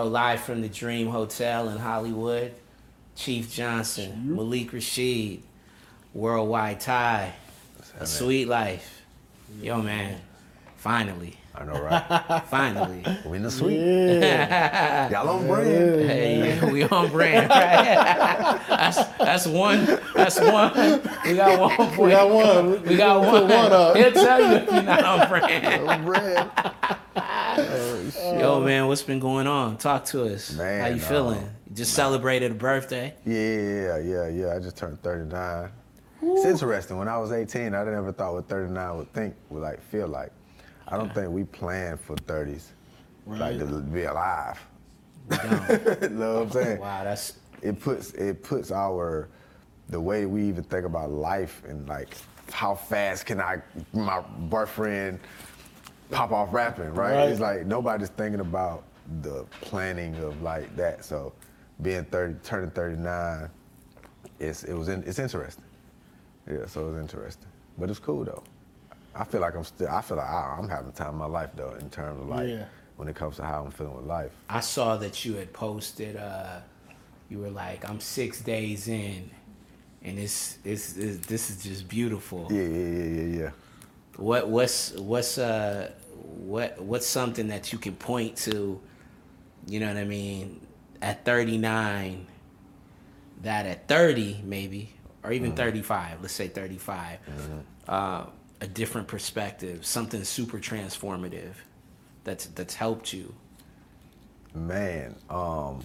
Yo, live from the Dream Hotel in Hollywood, Chief Johnson, Malik Rashid, Worldwide Ty, A Suite Life. Yo, man, finally, I know, right? finally. we in the suite. Yeah. Y'all on brand. Hey, we on brand, right? that's, that's one. That's one. We got one point. We got one. We got one. one up. He'll tell you if you're not on brand. On brand. Yo, man, what's been going on? Talk to us. Man, How you feeling? You just celebrated a birthday. Yeah, yeah, yeah. I just turned 39. It's interesting. When I was 18, I never thought what 39 would think would like feel like. I don't think we plan for 30s, like to be alive. you know what I'm saying? Wow, that's it puts it puts our the way we even think about life and like how fast can I my boyfriend pop off rapping, right? Right. It's like nobody's thinking about the planning of like that. So being 30, turning 39, it's it was in, it's interesting. Yeah, so it was interesting, but it's cool though. I feel like I'm still. I feel like I, I'm having the time of my life though, in terms of like Yeah. when it comes to how I'm feeling with life. I saw that you had posted. Uh, you were like, "I'm six days in, and it's, it's, it's this is just beautiful." Yeah, yeah, yeah, yeah, yeah. What what's what's uh what what's something that you can point to? You know what I mean? At 39, that at 30 maybe, or even 35. Let's say 35. Uh, a different perspective, something super transformative, that's that's helped you. Man, um,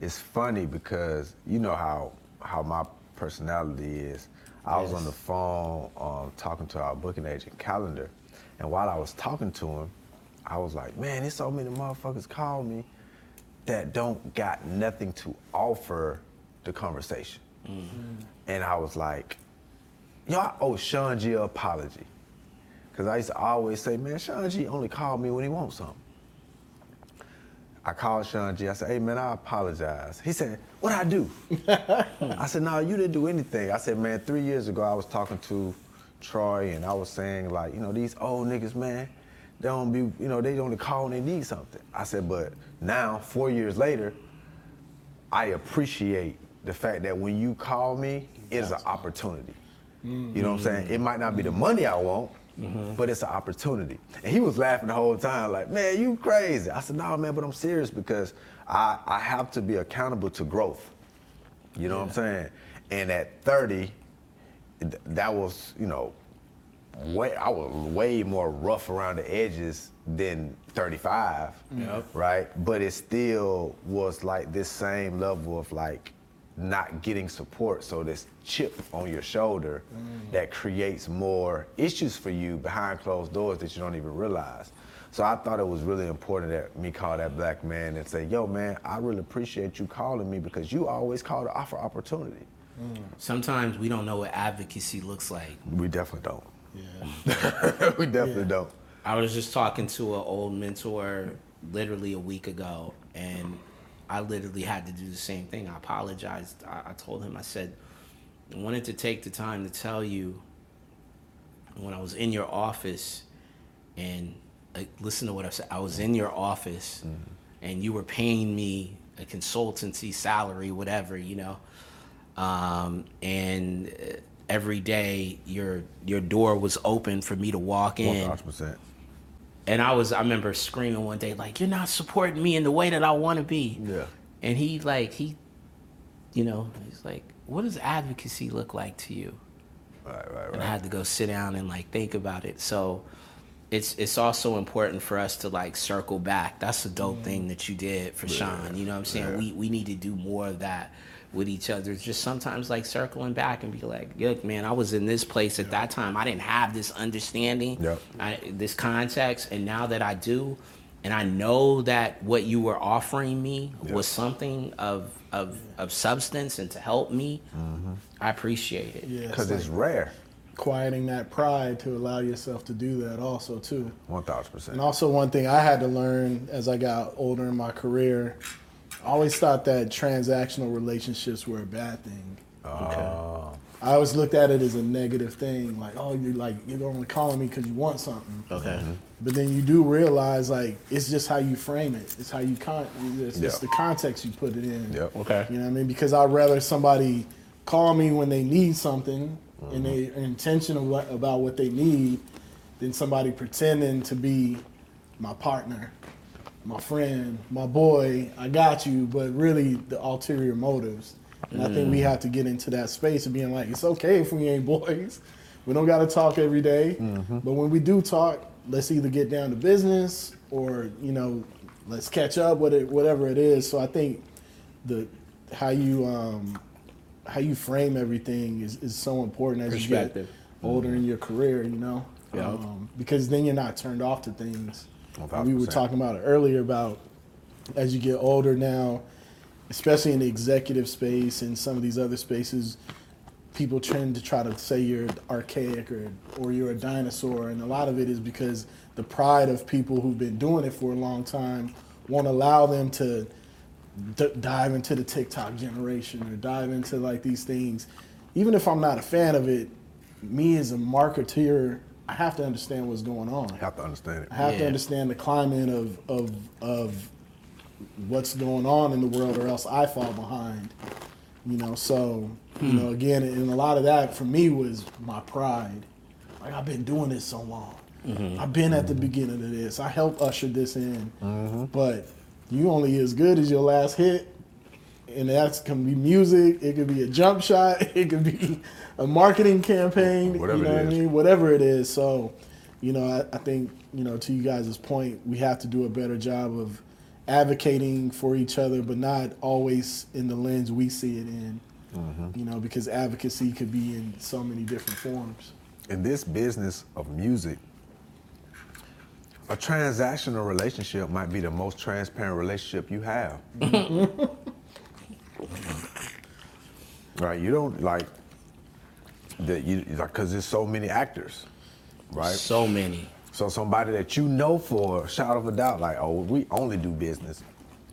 it's funny because you know how how my personality is. I was on the phone um, talking to our booking agent calendar, and while I was talking to him, I was like, "Man, there's so many motherfuckers call me that don't got nothing to offer the conversation." And I was like, "Yo, I owe Sean G an apology," because I used to always say, "Man, Sean G only call me when he wants something." I called Sean G. I said, hey man, I apologize. He said, what I do? I said, no, you didn't do anything. I said, man, three years ago I was talking to Troy and I was saying like, you know, these old niggas, man, they don't be, you know, they only call when they need something. I said, but now, four years later, I appreciate the fact that when you call me, it's an opportunity. You know what I'm saying? It might not be the money I want, but it's an opportunity. And he was laughing the whole time, like, man, you crazy. I said, no, man, but I'm serious because I, I have to be accountable to growth. You know what I'm saying? And at 30, th- that was, you know, way I was way more rough around the edges than 35. Right? But it still was like this same level of like not getting support. So this chip on your shoulder mm. that creates more issues for you behind closed doors that you don't even realize. So I thought it was really important that me call that black man and say, yo man, I really appreciate you calling me because you always call to offer opportunity. Mm. Sometimes we don't know what advocacy looks like. We definitely don't. Yeah. we definitely don't. I was just talking to an old mentor literally a week ago, and I literally had to do the same thing. I apologized. I, I told him, I said, I wanted to take the time to tell you when I was in your office and like, listen to what I said. I was in your office, and you were paying me a consultancy salary, whatever, you know. Um, and uh, every day your your door was open for me to walk in. 100%. And I was, I remember screaming one day, like, "You're not supporting me in the way that I want to be." Yeah. And he, like, he, you know, he's like, "What does advocacy look like to you?" Right, right, And I right. had to go sit down and like think about it. So, it's it's also important for us to like circle back. That's a dope mm. thing that you did for Sean. You know what I'm saying? yeah. We we need to do more of that with each other. Just sometimes like circling back and be like, "Look, man, I was in this place at that time. I didn't have this understanding, Yep. I, this context, and now that I do, and I know that what you were offering me Yep. was something of of of substance and to help me. Mm-hmm. I appreciate it. Because it's it's like rare. quieting that pride to allow yourself to do that also too. 1000%. And also one thing I had to learn as I got older in my career, I always thought that transactional relationships were a bad thing. Oh, I always looked at it as a negative thing, like, oh, you're like you're only calling me because you want something. Okay. Mm-hmm. But then you do realize, like, it's just how you frame it. It's how you con. It's, it's Yeah. the context you put it in. Yep. Okay. You know what I mean? Because I'd rather somebody call me when they need something and they are intentional what- about what they need than somebody pretending to be my partner, my friend, my boy. I got you, but really the ulterior motives. And I think we have to get into that space of being like, it's okay if we ain't boys. We don't got to talk every day. But when we do talk, let's either get down to business or, you know, let's catch up with it, whatever it is. So I think the how you um, how you frame everything is, is so important as you get older in your career, you know? Yeah. Um, because then you're not turned off to things. We were talking about it earlier about as you get older now, especially in the executive space and some of these other spaces, people tend to try to say you're archaic or or you're a dinosaur, and a lot of it is because the pride of people who've been doing it for a long time won't allow them to d- dive into the TikTok generation or dive into like these things. Even if I'm not a fan of it, me as a marketeer, I have to understand what's going on. you have to understand it. I have to understand the climate of, of of what's going on in the world, or else I fall behind. You know, so you hmm. know, again, and a lot of that for me was my pride. Like I've been doing this so long. Mm-hmm. I've been at the mm-hmm. beginning of this. I helped usher this in, mm-hmm. but you only as good as your last hit, and that can be music. It could be a jump shot. It could be a marketing campaign. Whatever you know it what I mean? Whatever it is. So, you know, I, I think you know to you guys' point, we have to do a better job of advocating for each other, but not always in the lens we see it in. Mm-hmm. You know, because advocacy could be in so many different forms. in this business of music, a transactional relationship might be the most transparent relationship you have. right? You don't like that you like because there's so many actors, right? So many. So somebody that you know for a shout of a doubt, like, oh, we only do business.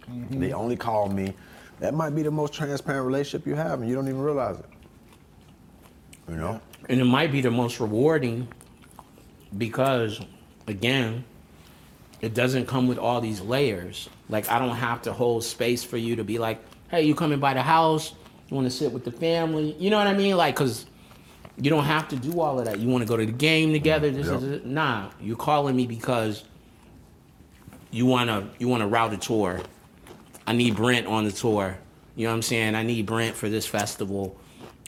Mm-hmm. They only call me. That might be the most transparent relationship you have, and you don't even realize it. You know? and it might be the most rewarding because again it doesn't come with all these layers like i don't have to hold space for you to be like hey you coming by the house you want to sit with the family you know what i mean like because you don't have to do all of that you want to go to the game together this Yep. is nah you're calling me because you want to you want to route a tour I need Brent on the tour. You know what I'm saying? I need Brent for this festival.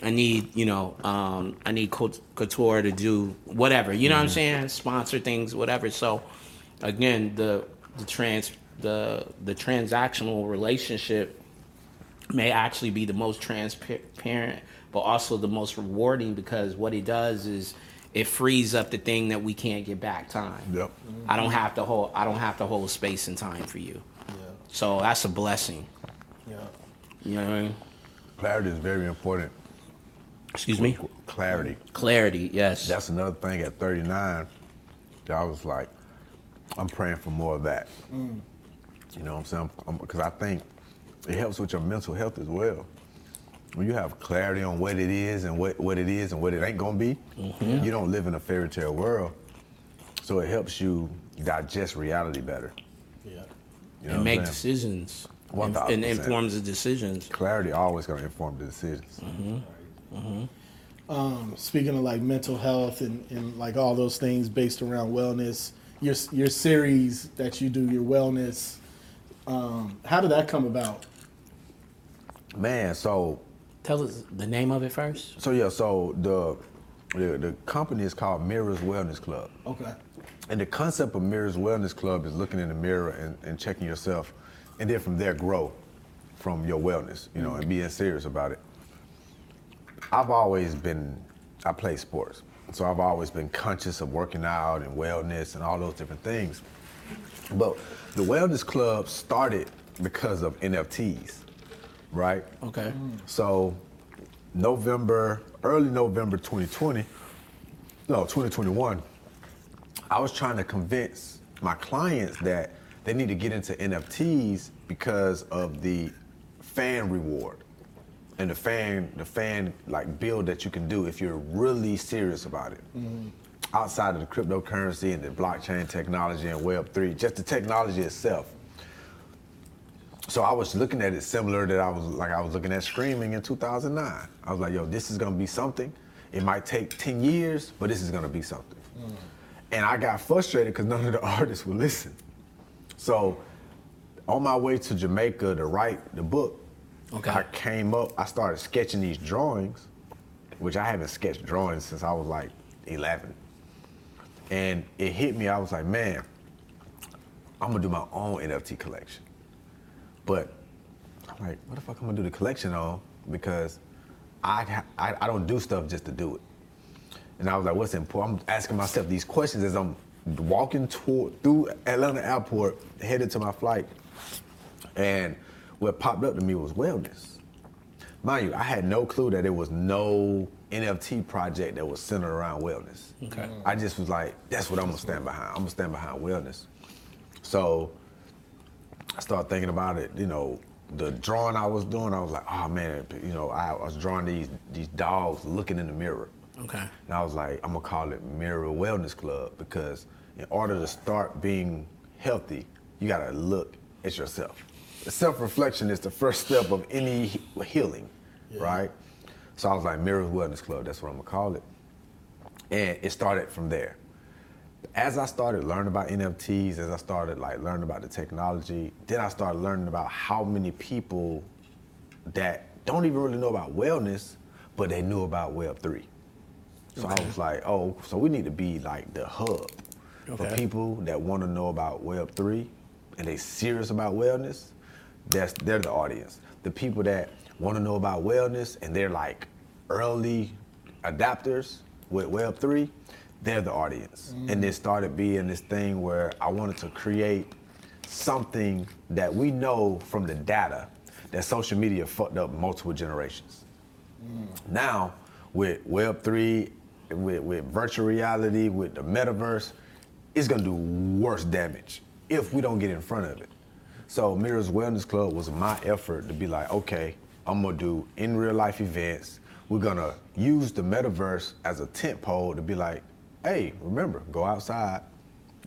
I need, you know, um, I need Colture to do whatever. You know what I'm saying? Sponsor things, whatever. So, again, the the trans the the transactional relationship may actually be the most transparent, but also the most rewarding because what it does is it frees up the thing that we can't get back time. Yep. I don't have to hold I don't have to hold space and time for you. Yeah. So that's a blessing. Yeah. You know what I mean? Clarity is very important. Excuse me? Clarity. Clarity, yes. That's another thing at 39 that I was like, I'm praying for more of that. Mm. You know what I'm saying? Because I think it helps with your mental health as well. When you have clarity on what it is and what, what it is and what it ain't gonna be, you don't live in a fairy tale world. So it helps you digest reality better. Yeah. You know and make saying? decisions. One And, thousand and informs the decisions. Clarity always gonna inform the decisions. Mhm. Um, speaking of like mental health and, and like all those things based around wellness, your your series that you do, your wellness, um, how did that come about? Man, so Tell us the name of it first. so yeah, so the the, the company is called Mirrors Wellness Club. Okay. And the concept of Mirrors Wellness Club is looking in the mirror and, and checking yourself, and then from there grow from your wellness, you know, and being serious about it. I've always been, I play sports, so I've always been conscious of working out and wellness and all those different things. But the Wellness Club started because of NFTs, right? Okay. So, November, early November 2020, no, 2021, I was trying to convince my clients that they need to get into NFTs because of the fan reward and the fan, the fan like build that you can do if you're really serious about it. Mm-hmm. Outside of the cryptocurrency and the blockchain technology and Web3, just the technology itself. So I was looking at it similar that I was like I was looking at streaming in 2009. I was like, yo, this is gonna be something. It might take 10 years, but this is gonna be something. Mm. And I got frustrated because none of the artists would listen. So on my way to Jamaica to write the book, Okay. I came up, I started sketching these drawings, which I haven't sketched drawings since I was like 11. And it hit me, I was like, man, I'm gonna do my own NFT collection. But I'm like, what the fuck am I'm gonna do the collection on? Because I, I I don't do stuff just to do it. And I was like, what's important? I'm asking myself these questions as I'm walking toward through Atlanta Airport, headed to my flight. And what popped up to me was wellness. Mind you, I had no clue that there was no NFT project that was centered around wellness. Okay. I just was like, that's what I'm gonna stand behind. I'm gonna stand behind wellness. So I started thinking about it, you know, the drawing I was doing, I was like, oh man, you know, I was drawing these these dogs looking in the mirror. Okay. And I was like, I'm gonna call it Mirror Wellness Club because in order to start being healthy, you gotta look at yourself. Self-reflection is the first step of any he- healing, right? So I was like, Mirror Wellness Club, that's what I'm gonna call it. And it started from there. As I started learning about NFTs, as I started like learning about the technology, then I started learning about how many people that don't even really know about wellness, but they knew about Web3. So I was like, oh, so we need to be like the hub for people that want to know about Web3 and they serious about wellness. That's they're the audience. The people that want to know about wellness and they're like early adapters with Web3, they're the audience. And mm. it started being this thing where I wanted to create something that we know from the data that social media fucked up multiple generations. Mm. Now, with Web3, with, with virtual reality, with the metaverse, it's gonna do worse damage if we don't get in front of it. So Mirrors Wellness Club was my effort to be like, okay, I'm gonna do in real life events. We're gonna use the metaverse as a tent pole to be like, hey, remember, go outside.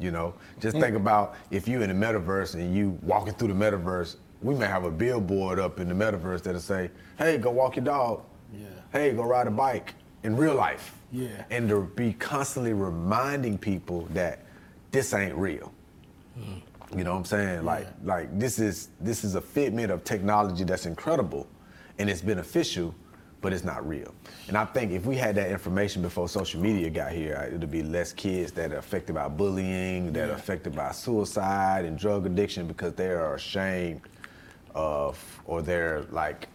You know, just hmm. think about if you're in the metaverse and you walking through the metaverse, we may have a billboard up in the metaverse that'll say, hey, go walk your dog. Yeah. Hey, go ride a bike in real life. Yeah. And to be constantly reminding people that this ain't real. Hmm. You know what I'm saying? Like, like this is this is a figment of technology that's incredible, and it's beneficial, but it's not real. And I think if we had that information before social media got here, it'd be less kids that are affected by bullying, that are affected by suicide and drug addiction because they are ashamed of, or they're like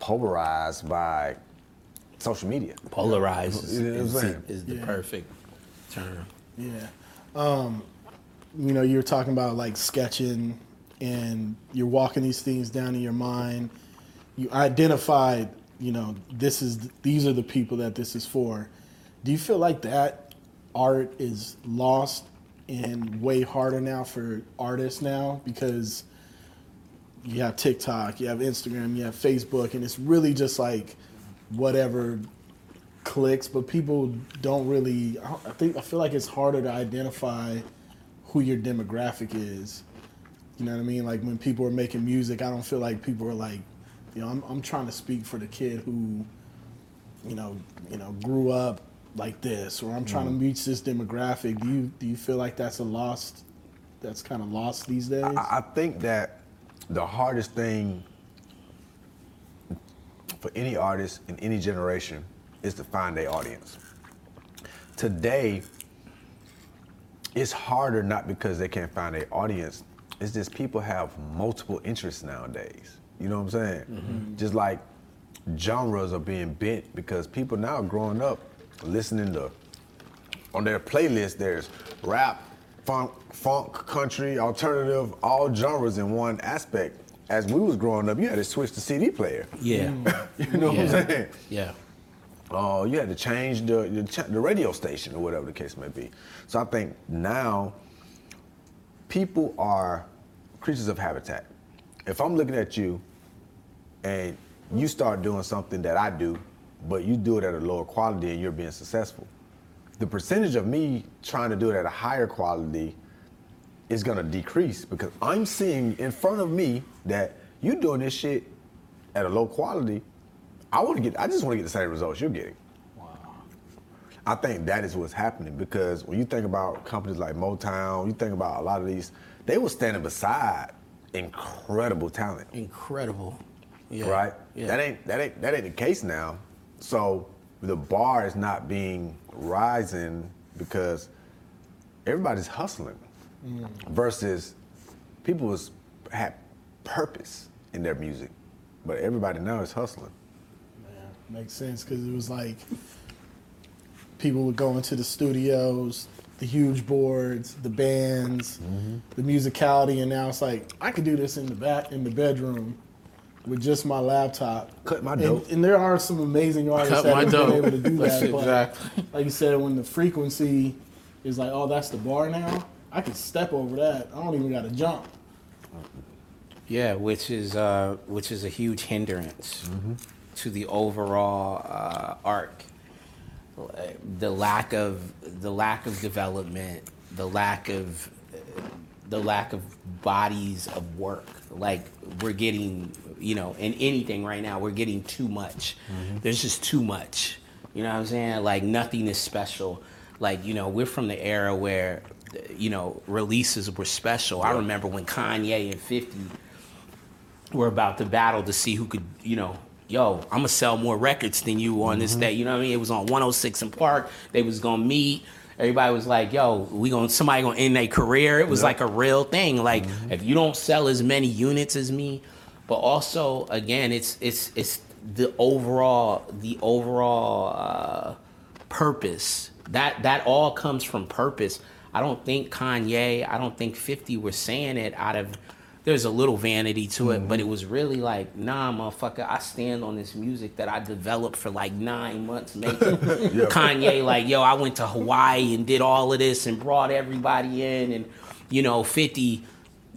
polarized by social media. Polarized is, You know what is, is the Yeah. perfect term. Yeah. Um, you know, you were talking about like sketching and you're walking these things down in your mind. You identified, you know, this is these are the people that this is for. Do you feel like that art is lost and way harder now for artists now because you have TikTok, you have Instagram, you have Facebook, and it's really just like whatever clicks, but people don't really. I think I feel like it's harder to identify who your demographic is. You know what I mean? Like when people are making music, I don't feel like people are like, you know, I'm I'm trying to speak for the kid who, you know, you know, grew up like this, or I'm trying to mm-hmm. reach this demographic. Do you do you feel like that's a lost? That's kind of lost these days. I, I think that the hardest thing for any artist in any generation is to find their audience. Today, it's harder not because they can't find their audience. It's just people have multiple interests nowadays. You know what I'm saying? Mm-hmm. Just like genres are being bent because people now are growing up listening to on their playlist there's rap, funk, funk, country, alternative, all genres in one aspect. As we was growing up, you had to switch the CD player. Yeah. You know what I'm saying? Yeah. Oh, you had to change the, the the radio station or whatever the case may be. So I think now people are creatures of habitat. If I'm looking at you and you start doing something that I do, but you do it at a lower quality and you're being successful, the percentage of me trying to do it at a higher quality is gonna decrease because I'm seeing in front of me that you doing this shit at a low quality. I want to get. I just want to get the same results you're getting. I think that is what's happening because when you think about companies like Motown, you think about a lot of these, they were standing beside incredible talent, Incredible. Yeah. right? Yeah. That ain't that ain't that ain't the case now. So the bar is not being rising because everybody's hustling mm. versus people was had purpose in their music, but everybody now is hustling. Yeah, makes sense because it was like people would go into the studios, the huge boards, the bands, the musicality, and now it's like I could do this in the back in the bedroom with just my laptop. Cut my And, dope. and there are some amazing artists Cut that have been able to do that. exactly. like you said, when the frequency is like, oh, that's the bar now. I can step over that. I don't even got to jump. Yeah, which is uh, which is a huge hindrance to the overall uh, arc. Uh, the lack of the lack of development, the lack of uh, the lack of bodies of work. Like we're getting, you know, in anything right now, we're getting too much. Mm-hmm. There's just too much. You know what I'm saying? Like nothing is special. Like you know, we're from the era where, uh, you know, releases were special. I remember when Kanye and 50 were about to battle to see who could, you know, yo, I'm gonna sell more records than you on this day. You know what I mean? It was on 106 & Park. They was gonna meet. Everybody was like, yo, we gonna somebody gonna end their career. It was like a real thing. Like if you don't sell as many units as me, but also again, it's it's it's the overall the overall uh, purpose. That that all comes from purpose. I don't think Kanye, I don't think 50 were saying it out of there's a little vanity to it, but it was really like, nah, motherfucker, I stand on this music that I developed for like nine months making. Kanye, like, yo, I went to Hawaii and did all of this and brought everybody in, and you know, 50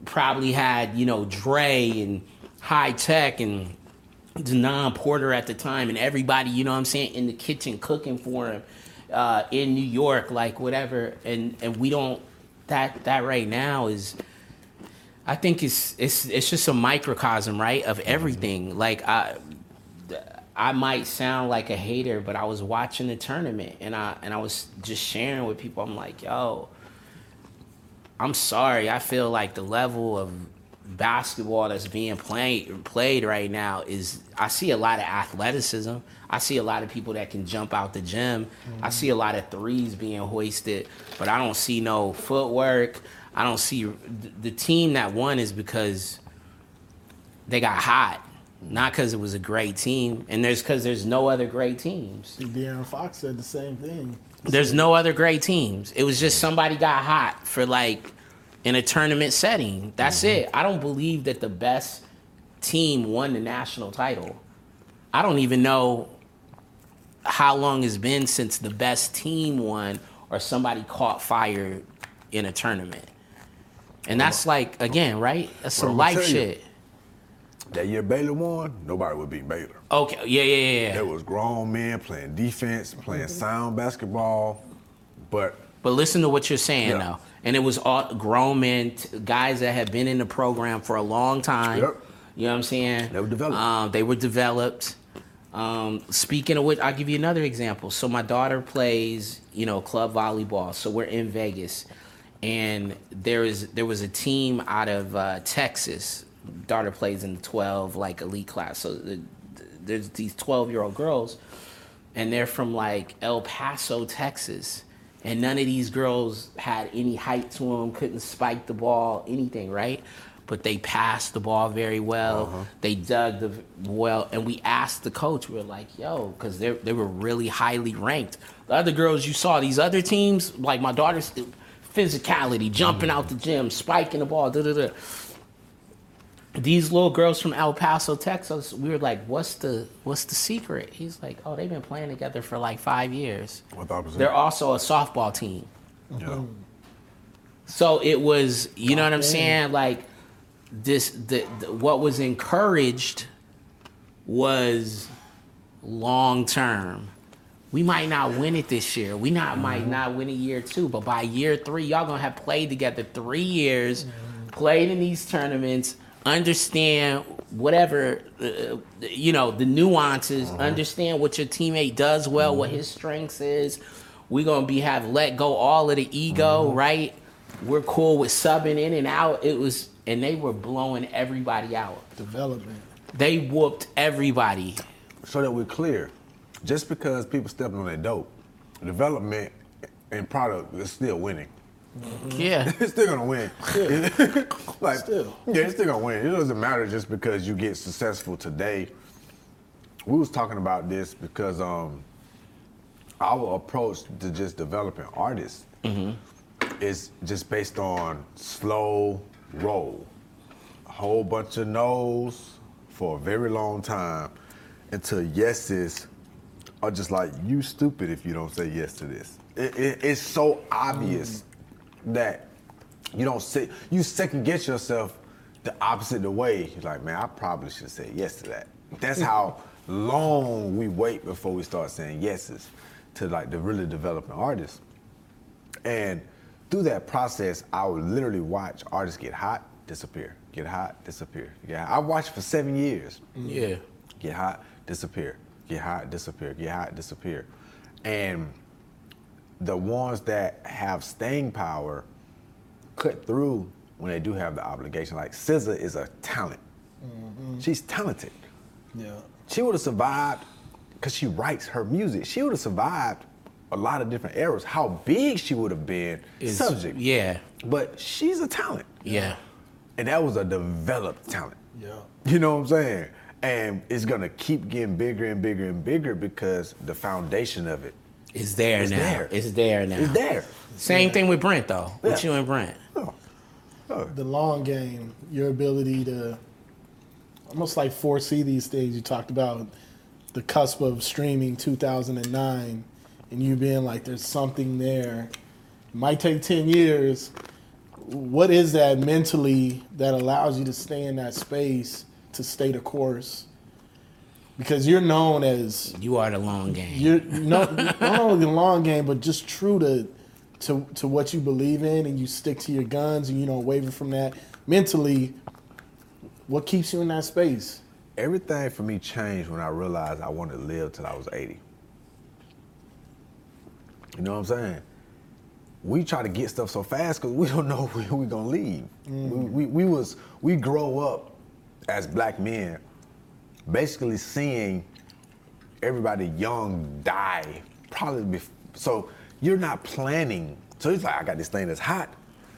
probably had, you know, Dre and Hi-Tek and Denaun Porter at the time, and everybody, you know what I'm saying, in the kitchen cooking for him uh, in New York, like whatever. And and we don't that that right now is. I think it's it's it's just a microcosm, right, of everything. Like I, I might sound like a hater, but I was watching the tournament and I and I was just sharing with people. I'm like, yo, I'm sorry. I feel like the level of basketball that's being played played right now is I see a lot of athleticism. I see a lot of people that can jump out the gym. I see a lot of threes being hoisted, but I don't see no footwork. I don't see the team that won is because they got hot, not because it was a great team. And there's because there's no other great teams. De'Aaron Fox said the same thing. There's no other great teams. It was just somebody got hot for like in a tournament setting. That's mm-hmm. it. I don't believe that the best team won the national title. I don't even know how long it's been since the best team won or somebody caught fire in a tournament. And that's like again, right? That's some Well, life tell you. shit. That year Baylor won, nobody would beat Baylor. Okay, yeah, yeah, yeah, yeah. There was grown men playing defense, playing sound basketball, but But listen to what you're saying Yeah. now. And it was all grown men, t- guys that had been in the program for a long time. Yep. You know what I'm saying? They were developed. Um, they were developed. Um, speaking of which, I'll give you another example. So my daughter plays, you know, club volleyball. So we're in Vegas, and there is there was a team out of uh, Texas. Daughter plays in the 12 like elite class. So the, there's these 12 year old girls, and they're from like El Paso, Texas. And none of these girls had any height to them, couldn't spike the ball, anything, right? But they passed the ball very well. They dug the well, and we asked the coach. We were like, "Yo," because they they were really highly ranked. The other girls you saw, these other teams, like my daughter's physicality, jumping out the gym, spiking the ball, da da da these little girls from El Paso, Texas, we were like, "What's the what's the secret?" He's like, "Oh, they've been playing together for like five years. The? They're also a softball team." yeah. So it was, you know what I'm saying? Like this, the, the what was encouraged was long term. We might not win it this year. We not might not win a year two, but by year three, y'all gonna have played together three years, played in these tournaments, understand whatever, uh, you know, the nuances, uh-huh. understand what your teammate does well, what mm-hmm. his strengths is. We gonna be have let go all of the ego, mm-hmm. right? We're cool with subbing in and out. It was, and they were blowing everybody out. Development. They whooped everybody. so that we're clear, just because people stepping on their dope, development and product is still winning. Yeah. It's still gonna win. like, Still. yeah, it's still gonna win. It doesn't matter just because you get successful today. We was talking about this because um, our approach to just developing artists is just based on slow roll, a whole bunch of no's for a very long time until yeses are just like you stupid if you don't say yes to this. It, it, it's so obvious that you don't say you second guess yourself the opposite the way. You're like, man, I probably should say yes to that. That's how long we wait before we start saying yeses to like the really developing artists. And through that process, I would literally watch artists get hot, disappear, get hot, disappear. Yeah, I watched for seven years Yeah. get hot, disappear, get hot, disappear, get hot, disappear. And the ones that have staying power cut through when they do have the obligation. Like SZA is a talent. Mm-hmm. She's talented. Yeah. She would have survived because she writes her music. She would have survived a lot of different eras. How big she would have been, Is- subject. Yeah. But she's a talent. Yeah. And that was a developed talent. Yeah. You know what I'm saying? And it's gonna keep getting bigger and bigger and bigger because the foundation of It's there It's now. there. It's there now. It's there. Same thing with Brent though. With you and Brent. Oh, oh, The long game, your ability to almost like foresee these things. You talked about the cusp of streaming 2009 and you being like, there's something there. It might take 10 years. What is that mentally that allows you to stay in that space to stay the course? Because you're known as You are the long game. you're not, not only the long game, but just true to, to to what you believe in, and you stick to your guns, and you don't waver from that. Mentally, what keeps you in that space? everything for me changed when I realized I wanted to live till I was 80. You know what I'm saying? We try to get stuff so fast because we don't know when we're gonna leave. We, mm. we, we was we grow up as black men, basically seeing everybody young die. Probably bef- so you're not planning. So it's like I got this thing that's hot.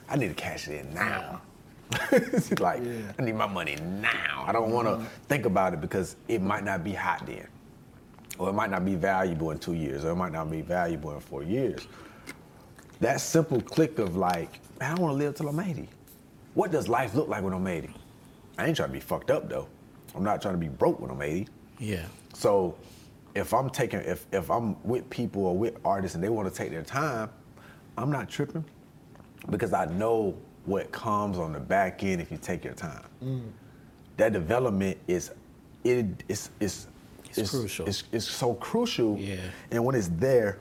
I need to cash it in now. it's like I need my money now. I don't want to mm-hmm. think about it because it might not be hot then, or it might not be valuable in two years, or it might not be valuable in four years. That simple click of like, man, I don't want to live till I'm 80. What does life look like when I'm 80? I ain't trying to be fucked up though. I'm not trying to be broke when I'm 80. Yeah. So if I'm taking if if I'm with people or with artists and they want to take their time, I'm not tripping because I know what comes on the back end if you take your time. Mm. that development is it is is It's crucial. It's, it's so crucial. Yeah. And when it's there,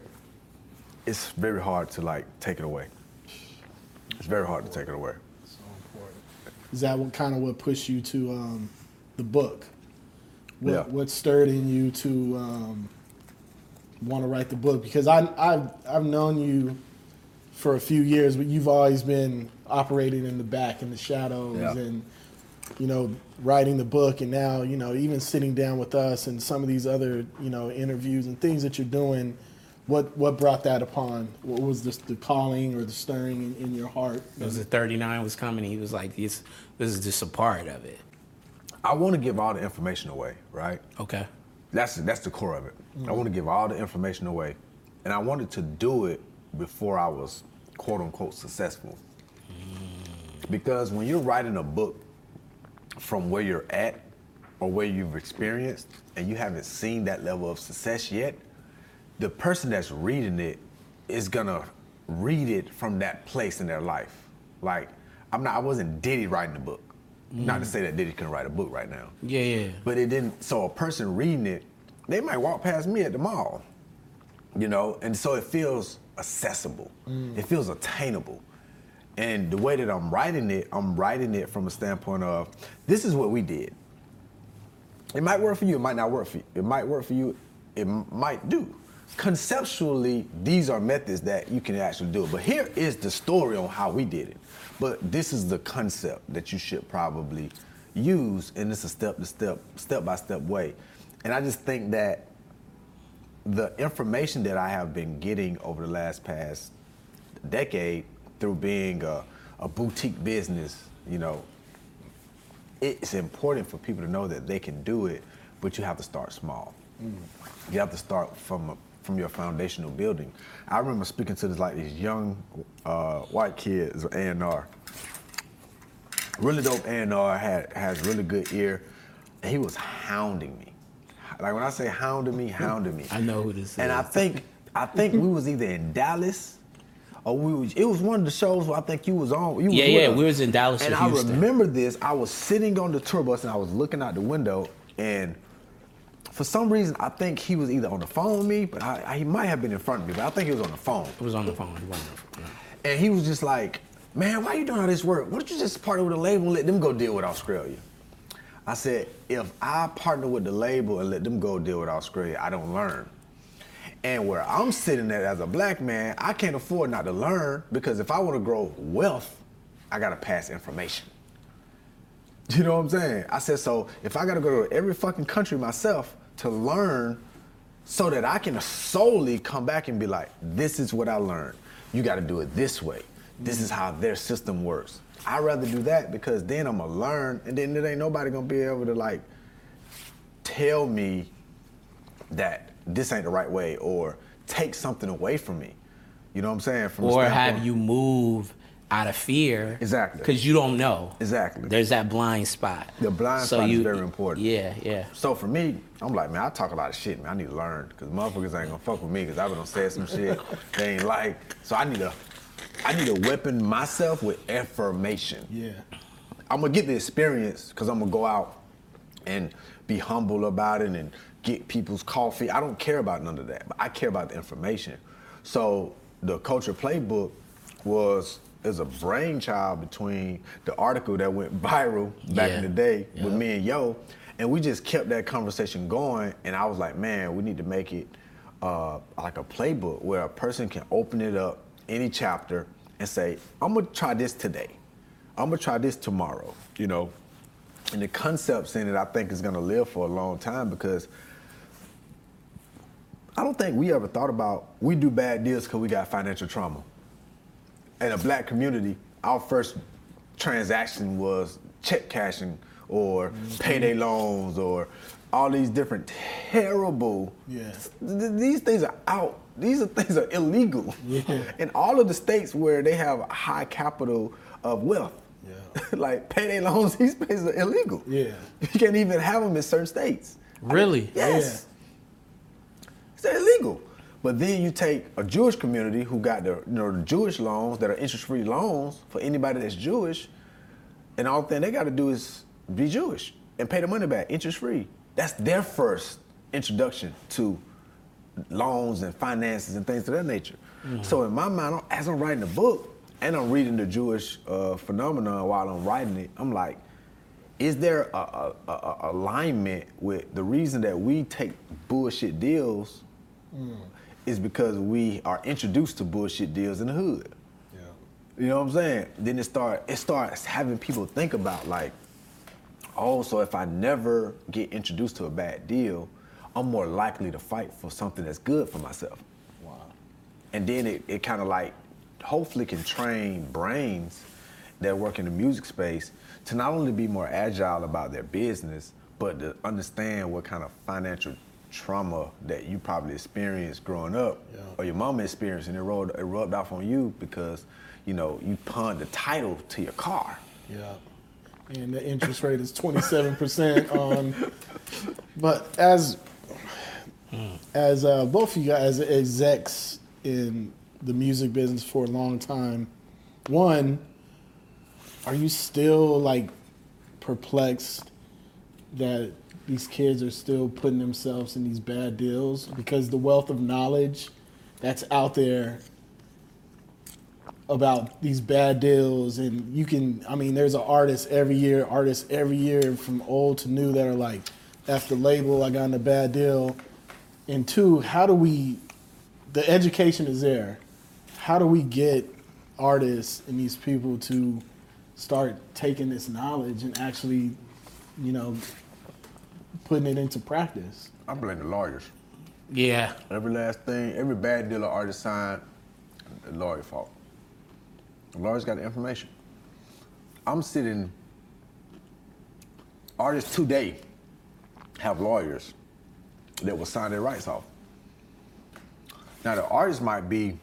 it's very hard to like take it away. It's very hard to take it away. Is that what kind of what pushed you to um, the book? What, Yeah. what stirred in you to um, want to write the book? Because I, I've I've known you for a few years, but you've always been operating in the back in the shadows Yeah. and you know writing the book, and now you know even sitting down with us and some of these other you know interviews and things that you're doing. What what brought that upon? What was this the calling or the stirring in, in your heart? It was the 39 was coming. He was like, this, this is just a part of it. I want to give all the information away, right? Okay. That's that's the core of it. I mm-hmm. want to give all the information away, and I wanted to do it before I was quote unquote successful. Mm. Because when you're writing a book from where you're at or where you've experienced and you haven't seen that level of success yet, the person that's reading it is gonna read it from that place in their life. Like I'm not I wasn't Diddy writing the book. Not to mm. say that Diddy couldn't write a book right now. Yeah, yeah. But it didn't. So a person reading it, they might walk past me at the mall, you know, and so it feels accessible. Mm. It feels attainable. And the way that I'm writing it, I'm writing it from a standpoint of this is what we did. It might work for you. It might not work for you. It might work for you. It might do. Conceptually, these are methods that you can actually do. But here is the story on how we did it. But this is the concept that you should probably use, and it's a step to step, step by step way. And I just think that the information that I have been getting over the last past decade through being a, a boutique business, you know, it's important for people to know that they can do it, but you have to start small. Mm. You have to start from a, from your foundational building. I remember speaking to this like this young uh, white kids, is A&R. Really dope A&R, had has really good ear. And he was hounding me. Like when I say hounding me, hounding me. I know who this And is. I think I think we was either in Dallas or we was, it was one of the shows where I think you was on. You Yeah, with yeah, us. we was in Dallas And I Houston. remember this. I was sitting on the tour bus and I was looking out the window and for some reason I think he was either on the phone with me, but I, I- he might have been in front of me, but I think he was on the phone. It was on the phone. It wasn't on the phone. And he was just like, man, why you doing all this work? Why don't you just partner with a label and let them go deal with Australia? I said, if I partner with the label and let them go deal with Australia, I don't learn. And where I'm sitting at as a black man, I can't afford not to learn because if I want to grow wealth, I gotta pass information. You know what I'm saying? I said, so if I gotta go to every fucking country myself to learn so that I can solely come back and be like, this is what I learned. You gotta do it this way. This is how their system works. I'd rather do that because then I'm gonna learn and then there ain't nobody gonna be able to like tell me that this ain't the right way or take something away from me. You know what I'm saying? From Or have you move out of fear. Exactly. Because you don't know. Exactly. There's that blind spot. The blind spot is very important. Yeah, yeah. So for me, I'm like, man, I talk a lot of shit, man. I need to learn because motherfuckers ain't gonna fuck with me because I been said some shit they ain't like. So I need to, I need to weapon myself with information. Yeah. I'm gonna get the experience because I'm gonna go out and be humble about it and get people's coffee. I don't care about none of that, but I care about the information. So the Colture playbook was is a brainchild between the article that went viral back Yeah. in the day with me and Yo, and we just kept that conversation going. And I was like, man, we need to make it uh, like a playbook where a person can open it up any chapter and say, I'm gonna try this today. I'm gonna try this tomorrow, you know. And the concepts in it, I think, is gonna live for a long time because I don't think we ever thought about we do bad deals because we got financial trauma. In a black community, our first transaction was check cashing or mm-hmm. payday loans or all these different terrible. Yeah. Th- These things are out. These are things are illegal. Yeah. In all of the states where they have high capital of wealth. Yeah. like payday loans, these things are illegal. Yeah. You can't even have them in certain states. Really? Yes. It's illegal. But then you take a Jewish community who got the you know the Jewish loans that are interest-free loans for anybody that's Jewish, and all thing they got to do is be Jewish. and pay the money back interest free. That's their first introduction to loans and finances and things of that nature. Mm-hmm. So in my mind, as I'm writing the book and I'm reading the Jewish uh, phenomenon while I'm writing it, I'm like, is there a, a, a, alignment with the reason that we take bullshit deals mm. Is because we are introduced to bullshit deals in the hood. Yeah. You know what I'm saying? Then it start it starts having people think about like, oh, so if I never get introduced to a bad deal, I'm more likely to fight for something that's good for myself. Wow. And then it, it kind of like hopefully can train brains that work in the music space to not only be more agile about their business, but to understand what kind of financial trauma that you probably experienced growing up yeah. or your mama experienced and it rubbed, it rubbed off on you because, you know, you pawned the title to your car. Yeah. And the interest rate is 27% on, but as, as uh, both of you guys as execs in the music business for a long time, one, are you still like perplexed that these kids are still putting themselves in these bad deals because the wealth of knowledge that's out there about these bad deals. And you can i mean there's an artist every year artists every year from old to new that are like after label i got in a bad deal. And two how do we the education is there. How do we get artists and these people to start taking this knowledge and actually, you know, putting it into practice. I blame the lawyers. Yeah. Every last thing, every bad deal an artist signed, the lawyer fault. The lawyers got the information. I'm sitting, artists today have lawyers that will sign their rights off. Now the artist might be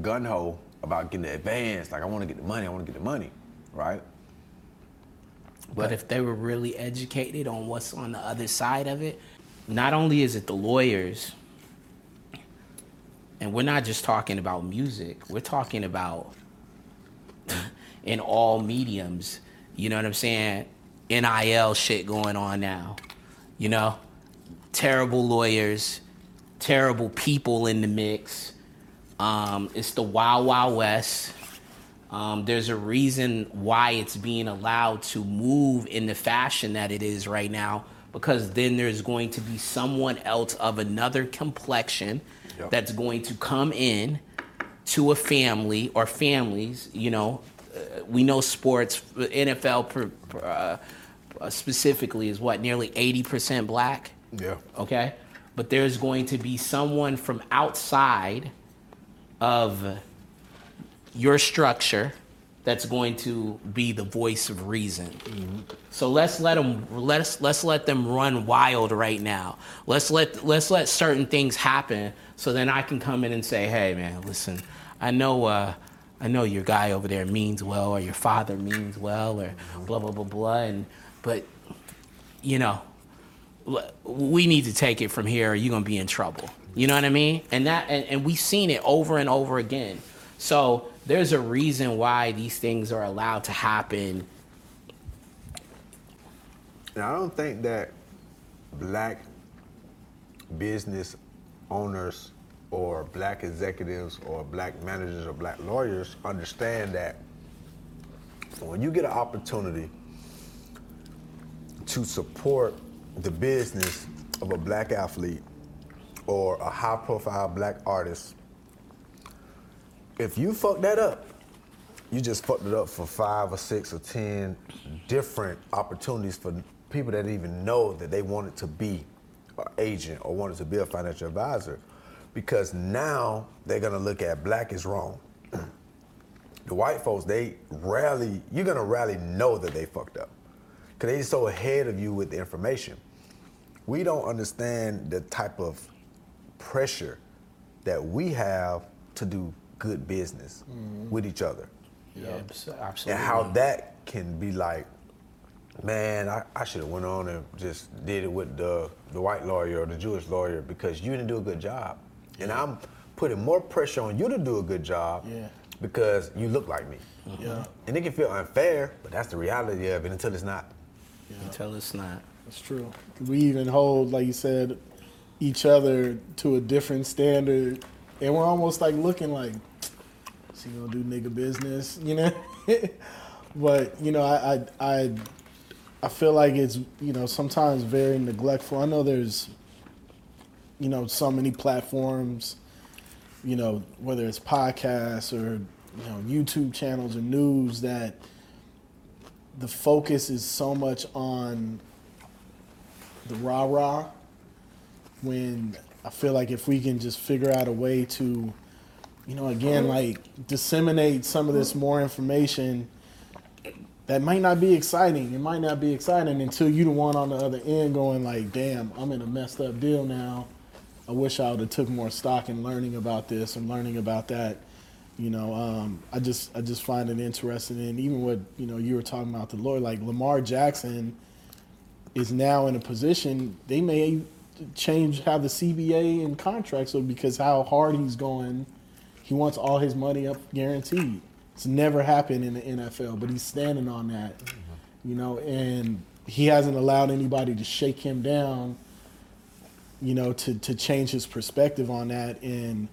gun ho about getting the advance, like I want to get the money, I want to get the money right? But if they were really educated on what's on the other side of it, not only is it the lawyers, and we're not just talking about music, we're talking about in all mediums, you know what I'm saying? NIL shit going on now, you know? Terrible lawyers, terrible people in the mix. Um, it's the Wild Wild West. Um, there's a reason why it's being allowed to move in the fashion that it is right now, because then there's going to be someone else of another complexion yep. that's going to come in to a family or families. You know, uh, we know sports, NFL per, per, uh, specifically is what, nearly 80% black? Yeah. Okay? But there's going to be someone from outside of your structure that's going to be the voice of reason. Mm-hmm. So let's let them let's let's let them run wild right now. Let's let let's let certain things happen so then I can come in and say, "Hey man, listen. I know uh, I know your guy over there means well or your father means well or blah blah blah blah and but you know, we need to take it from here or you're going to be in trouble. You know what I mean? And that and, and we've seen it over and over again. So there's a reason why these things are allowed to happen. And I don't think that black business owners or black executives or black managers or black lawyers understand that when you get an opportunity to support the business of a black athlete or a high profile black artist if you fuck that up, you just fucked it up for five or six or ten different opportunities for people that even know that they wanted to be an agent or wanted to be a financial advisor. Because now they're gonna look at black is wrong. the white folks, they rarely, you're gonna rarely know that they fucked up. Cause they're so ahead of you with the information. We don't understand the type of pressure that we have to do good business mm-hmm. with each other. Yeah, absolutely. And how that can be like, man, I, I should have went on and just did it with the the white lawyer or the Jewish lawyer because you didn't do a good job. Yeah. And I'm putting more pressure on you to do a good job yeah. because you look like me. Mm-hmm. Yeah. And it can feel unfair, but that's the reality of it until it's not. until it's not. That's true. We even hold, like you said, each other to a different standard, and we're almost like looking like, is he gonna do nigga business, you know? but you know, I, I, I, I feel like it's you know sometimes very neglectful. I know there's, you know, so many platforms, you know, whether it's podcasts or you know YouTube channels or news that the focus is so much on the rah rah when I feel like if we can just figure out a way to, you know, again, like disseminate some of this more information that might not be exciting. It might not be exciting until you the one on the other end going like, damn, I'm in a messed up deal now. I wish I would have took more stock in learning about this and learning about that. You know, um, I just I just find it interesting, and even what you know you were talking about the lawyer, like Lamar Jackson is now in a position they may change how the CBA and contracts look because how hard he's going. He wants all his money up guaranteed. It's never happened in the NFL, but he's standing on that, you know, and he hasn't allowed anybody to shake him down, you know, to, to change his perspective on that. And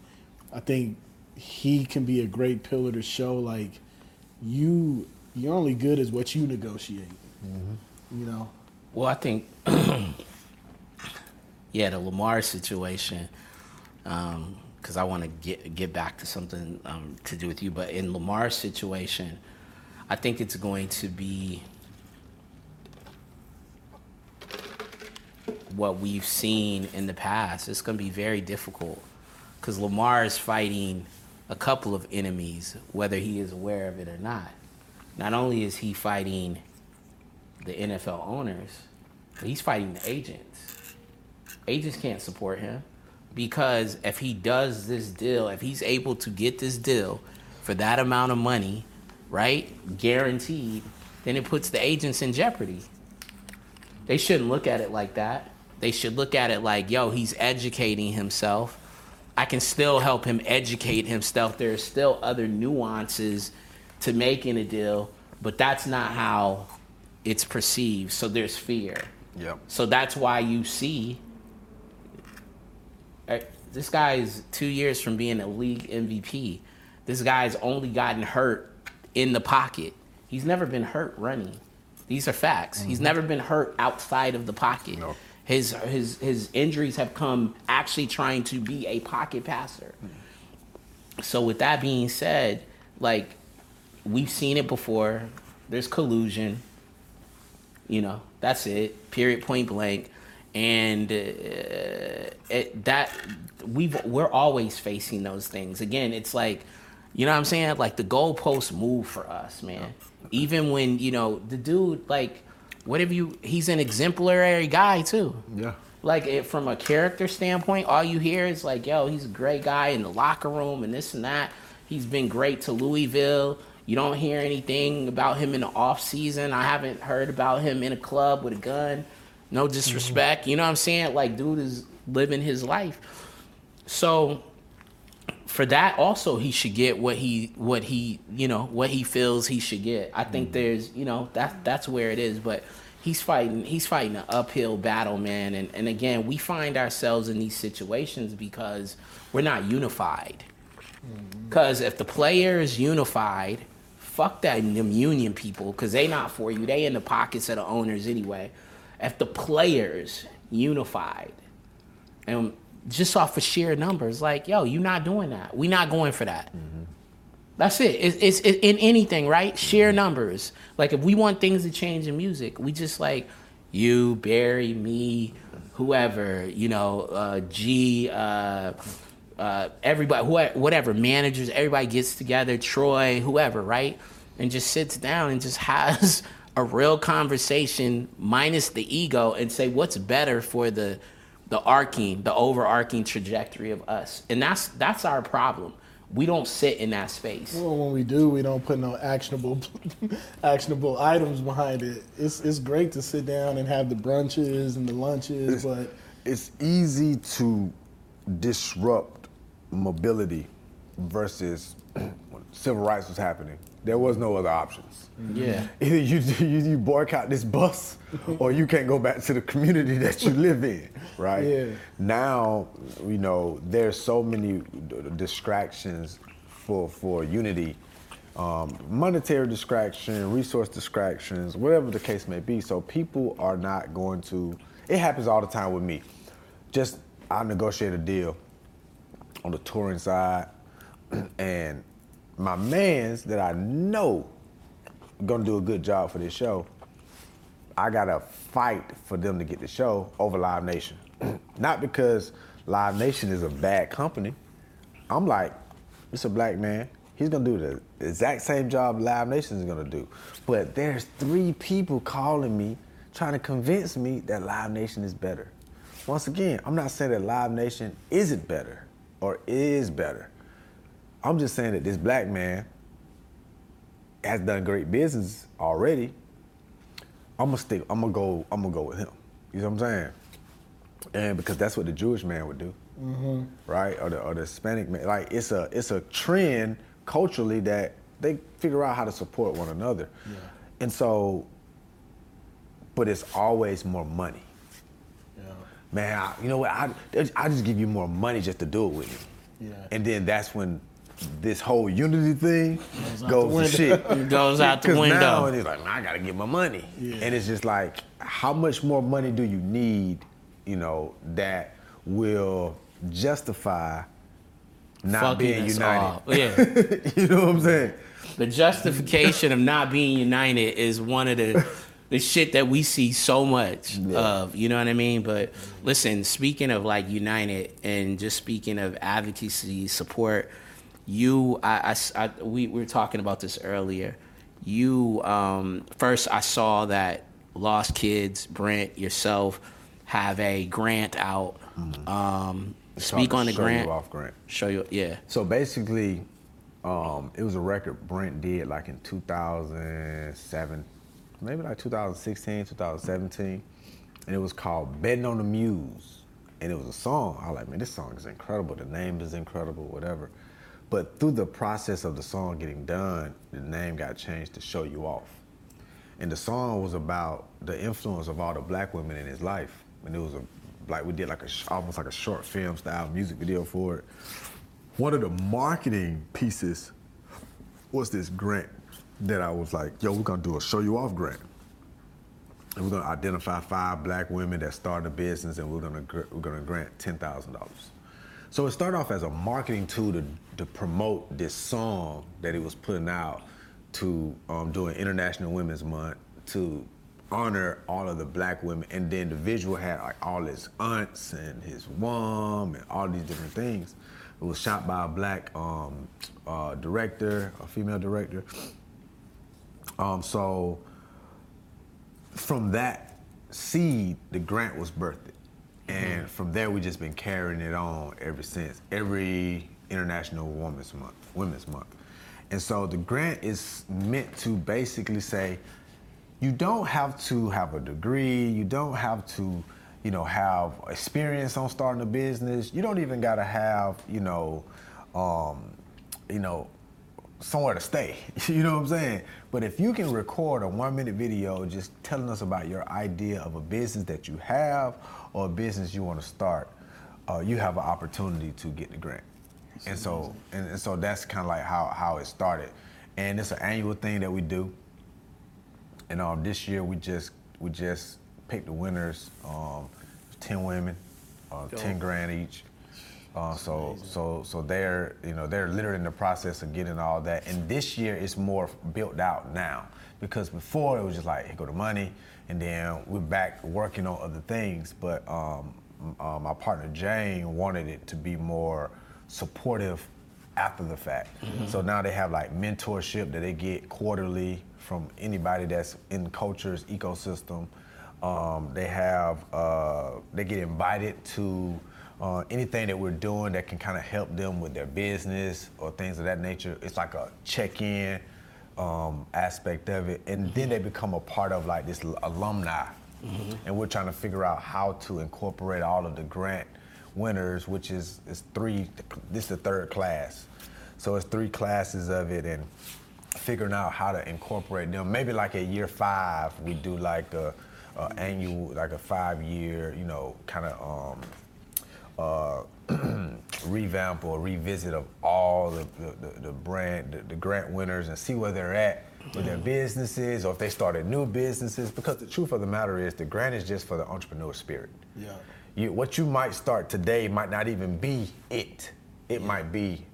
I think he can be a great pillar to show like you you're only good as what you negotiate. Mm-hmm. You know. Well, I think yeah, the Lamar situation, because um, I want to get get back to something um, to do with you. But in Lamar's situation, I think it's going to be what we've seen in the past. It's going to be very difficult because Lamar is fighting a couple of enemies, whether he is aware of it or not. Not only is he fighting the NFL owners, but he's fighting the agents agents can't support him because if he does this deal, if he's able to get this deal for that amount of money, right, guaranteed, then it puts the agents in jeopardy. They shouldn't look at it like that. They should look at it like, yo, he's educating himself. I can still help him educate himself. There are still other nuances to making a deal, but that's not how it's perceived. So there's fear. Yep. So that's why you see this guy is two years from being a league MVP. This guy's only gotten hurt in the pocket. He's never been hurt running. These are facts. Mm-hmm. He's never been hurt outside of the pocket. No. His his his injuries have come actually trying to be a pocket passer. Mm-hmm. So with that being said, like we've seen it before. There's collusion. You know, that's it. Period. Point blank and uh, it, that we we're always facing those things. Again, it's like you know what I'm saying? Like the goalposts move for us, man. Even when you know the dude, like what whatever you, he's an exemplary guy too. Yeah. Like it, from a character standpoint, all you hear is like, "Yo, he's a great guy in the locker room and this and that." He's been great to Louisville. You don't hear anything about him in the off season. I haven't heard about him in a club with a gun. No disrespect. Mm-hmm. You know what I'm saying? Like, dude is living his life. So for that also he should get what he what he you know what he feels he should get. I think mm-hmm. there's you know that that's where it is, but he's fighting he's fighting an uphill battle, man. And and again, we find ourselves in these situations because we're not unified. Because mm-hmm. if the player is unified, fuck that them union people, because they not for you. They in the pockets of the owners anyway if the players unified and just off of sheer numbers, like, yo, you're not doing that. We're not going for that. Mm-hmm. That's it. It's, it's, it's, in anything, right? Sheer mm-hmm. numbers. Like, if we want things to change in music, we just like you, Barry, me, whoever, you know, uh, G, uh, uh, everybody, whoever, whatever, managers, everybody gets together, Troy, whoever, right? And just sits down and just has a real conversation minus the ego and say what's better for the the arcing, the overarching trajectory of us. And that's that's our problem. We don't sit in that space. Well, when we do, we don't put no actionable actionable items behind it. It's it's great to sit down and have the brunches and the lunches, it's, but it's easy to disrupt mobility versus when civil rights was happening There was no other options. Yeah. Either you, you you boycott this bus, or you can't go back to the community that you live in, right? Yeah. Now, you know, there's so many distractions for for unity, um, monetary distraction, resource distractions, whatever the case may be. So people are not going to. It happens all the time with me. Just I negotiate a deal on the touring side, and my man's that I know gonna do a good job for this show. I gotta fight for them to get the show over Live Nation. Not because Live Nation is a bad company. I'm like, it's a black man. He's gonna do the exact same job Live Nation is gonna do. But there's three people calling me, trying to convince me that Live Nation is better. Once again, I'm not saying that Live Nation isn't better or is better. I'm just saying that this black man has done great business already. I'm gonna stick. I'm gonna go. I'm gonna go with him. You know what I'm saying? And because that's what the Jewish man would do, mm-hmm. right? Or the or the Hispanic man. Like it's a it's a trend culturally that they figure out how to support one another. And so, but it's always more money. Yeah. Man, I, you know what? I I just give you more money just to do it with me. Yeah. And then that's when this whole unity thing out goes, to shit. It goes out the window. Now and he's like, I gotta get my money. Yeah. And it's just like, how much more money do you need, you know, that will justify not Fucking being united? all. Yeah. you know what I'm saying? the justification of not being united is one of the the shit that we see so much of. You know what I mean? But listen, speaking of like united and just speaking of advocacy support, you, I, I I- we, we were talking about this earlier. You, um, first, I saw that Lost Kids, Brent, yourself, have a grant out. Um, speak on the Show You grant. Off grant. Show you, yeah. So basically, um, it was a record Brent did like in 2007, maybe like 2016, 2017, and it was called "Betting on the Muse," and it was a song. I was like, man, this song is incredible. The name is incredible, whatever. But through the process of the song getting done, the name got changed to "Show You Off," and the song was about the influence of all the black women in his life, and it was a like we did like a almost like a short film style music video for it one of the marketing pieces was this grant that I was like, yo, we're gonna do a show you off grant. And we're gonna identify five black women that started a business and we're gonna, we're gonna grant $10,000. So it started off as a marketing tool to, to promote this song that he was putting out to um, during International Women's Month to honor all of the black women. And then the visual had like all his aunts and his mom and all these different things. It was shot by a black um, uh, director, a female director. Um, so from that seed, the grant was birthed. And from there, we've just been carrying it on ever since. Every International Women's Month, Women's Month. And so the grant is meant to basically say, you don't have to have a degree, you don't have to, you know, have experience on starting a business. You don't even gotta have, you know, um, you know, somewhere to stay. you know what I'm saying? But if you can record a one minute video just telling us about your idea of a business that you have or a business you want to start, uh, you have an opportunity to get the grant. And so and, and so that's kind of like how, how it started. And it's an annual thing that we do. And um, this year we just we just picked the winners, um, ten women, uh, ten grand each. Uh, so so so they're you know they're literally in the process of getting all that. And this year it's more built out now because before it was just like here go the money, and then we're back working on other things. But um, uh, my partner Jane wanted it to be more supportive after the fact. So now they have like mentorship that they get quarterly from anybody that's in Colture's ecosystem. Um, they have uh, they get invited to uh, anything that we're doing that can kind of help them with their business or things of that nature. It's like a check-in um, aspect of it, and then they become a part of like this alumni. And we're trying to figure out how to incorporate all of the grant winners, which is is three. This is the third class, so it's three classes of it, and figuring out how to incorporate them. Maybe like a year five, we do like a, a annual, like a five year, you know, kind of um, uh, revamp or revisit of all the, the, the brand, the, the, grant winners and see where they're at with their businesses or if they started new businesses. Because the truth of the matter is the grant is just for the entrepreneur spirit. Yeah. You, what you might start today might not even be it. It yeah. might be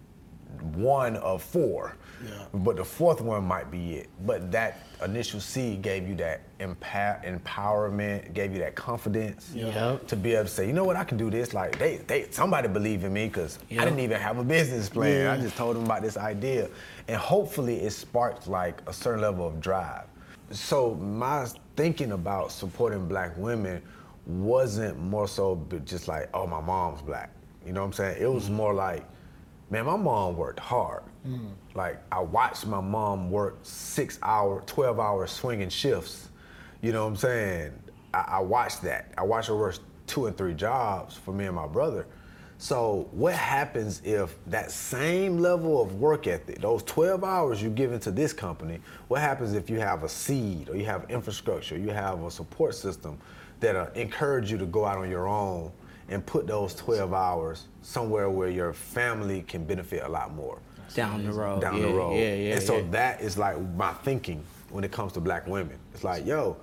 one of four. Yeah. But the fourth one might be it. But that initial seed gave you that empower, empowerment, gave you that confidence yep. to be able to say, you know what, I can do this. Like they, they somebody believed in me because yep. I didn't even have a business plan. Yeah. I just told them about this idea, and hopefully it sparked like a certain level of drive. So my thinking about supporting black women wasn't more so just like, oh, my mom's black. You know what I'm saying? It was mm-hmm. more like, man, my mom worked hard. Mm. Like I watched my mom work six hour, 12 hour swinging shifts. You know what I'm saying? I, I watched that. I watched her work two and three jobs for me and my brother. So what happens if that same level of work ethic, those 12 hours you give into this company, what happens if you have a seed or you have infrastructure, you have a support system that uh, encourage you to go out on your own and put those 12 hours somewhere where your family can benefit a lot more down the road. Down yeah, the road. Yeah, yeah. And so yeah. that is like my thinking when it comes to black women. It's like, yo,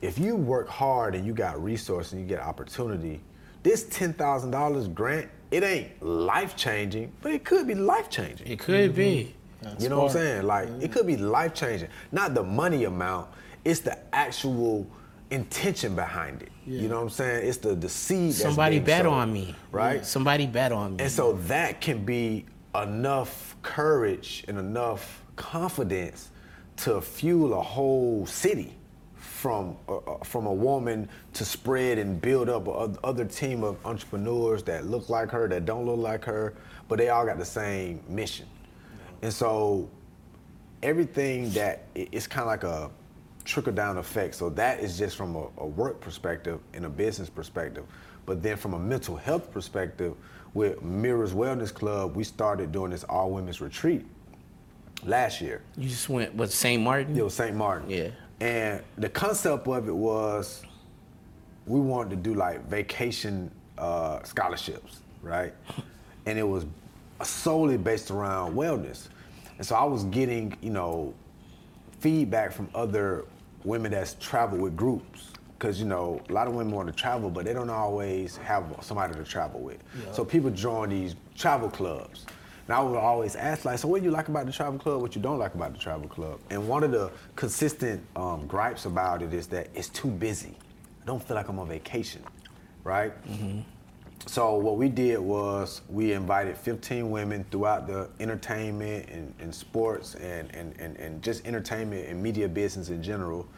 if you work hard and you got resources and you get opportunity, this ten thousand dollars grant, it ain't life changing, but it could be life changing. It could mm-hmm. be. That's you know smart. what I'm saying? Like it could be life changing. Not the money amount, it's the actual intention behind it. Yeah. You know what I'm saying? It's the the seed. Somebody bet sold, on me, right? Somebody bet on me. And so that can be enough courage and enough confidence to fuel a whole city from uh, uh from a woman to spread and build up a other team of entrepreneurs that look like her that don't look like her but they all got the same mission and so everything that it's kind of like a trickle down effect so that is just from a, a work perspective and a business perspective but then from a mental health perspective with Mirrors Wellness Club, we started doing this all women's retreat last year. You just went with St. Martin? Was St. Martin. Yeah. And the concept of it was we wanted to do like vacation uh, scholarships, right? and it was solely based around wellness. And so I was getting, you know, feedback from other women that's travel with groups because you know a lot of women want to travel, but they don't always have somebody to travel with. Yeah. So people join these travel clubs. And I would always ask, like, so what do you like about the travel club? What you don't like about the travel club? And one of the consistent um, gripes about it is that it's too busy. I don't feel like I'm on vacation, right? Mm-hmm. So what we did was we invited 15 women throughout the entertainment and, and sports and, and, and, and just entertainment and media business in general.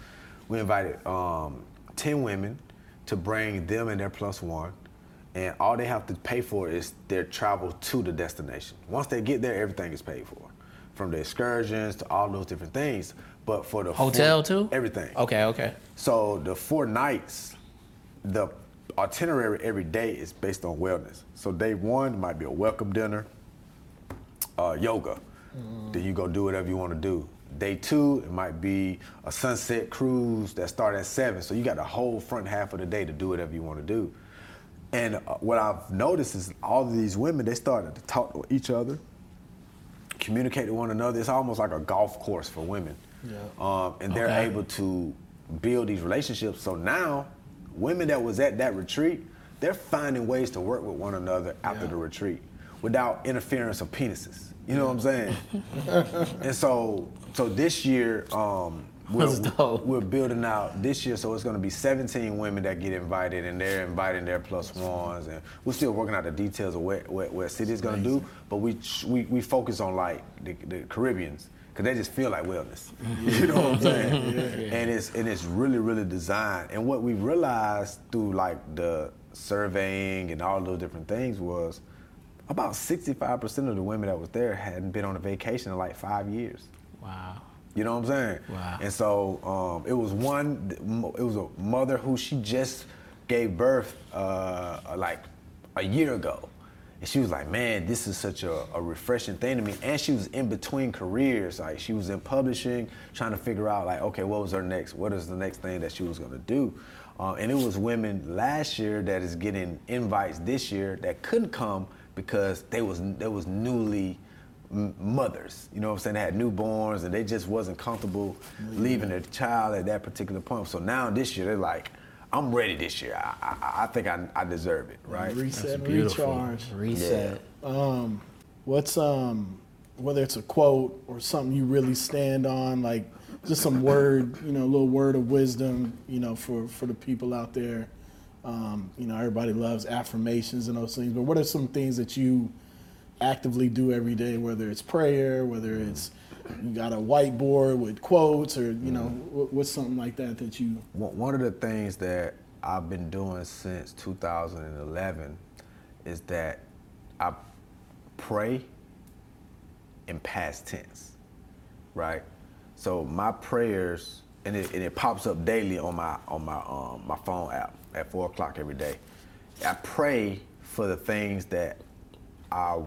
We invited um, 10 women to bring them and their plus one. And all they have to pay for is their travel to the destination. Once they get there, everything is paid for. From the excursions to all those different things. But for the hotel four, too? Everything. Okay, okay. So the four nights, the itinerary every day is based on wellness. So day one might be a welcome dinner, uh, yoga. Mm. Then you go do whatever you want to do. Day two, it might be a sunset cruise that start at seven. So you got the whole front half of the day to do whatever you want to do. And uh, what I've noticed is all of these women, they started to talk to each other, communicate to one another. It's almost like a golf course for women. Yeah. Um, and they're okay. able to build these relationships. So now, women that was at that retreat, they're finding ways to work with one another after yeah. the retreat without interference of penises. You know what I'm saying? and so so this year, um, we're, we're, building out this year, so it's going to be 17 women that get invited, and they're inviting their plus ones, and we're still working out the details of what what, what city is going to do. But we, we we focus on like the, the Caribbeans because they just feel like wellness. you know what I'm saying? yeah. And it's and it's really really designed. And what we realized through like the surveying and all those different things was about 65% of the women that was there hadn't been on a vacation in like five years. Wow. You know what I'm saying? Wow. And so um, it was one, it was a mother who she just gave birth uh, like a year ago. And she was like, man, this is such a, a, refreshing thing to me. And she was in between careers. Like she was in publishing, trying to figure out like, okay, what was her next, what is the next thing that she was gonna do? Uh, and it was women last year that is getting invites this year that couldn't come because they was they was newly mothers. You know what I'm saying? They had newborns and they just wasn't comfortable leaving their child at that particular point. So now this year they're like, I'm ready this year. I, I, I think I, I deserve it, right? Reset, recharge, reset. Yeah. Um, what's um, whether it's a quote or something you really stand on, like just some word, you know, a little word of wisdom, you know, for for the people out there. Um, you know, everybody loves affirmations and those things, but what are some things that you actively do every day, whether it's prayer, whether it's you got a whiteboard with quotes or you know what's something like that that you one of the things that i've been doing since 2011 is that i pray in past tense right? So my prayers and it, and it pops up daily on my on my um, my phone app at four o'clock every day. I pray for the things that i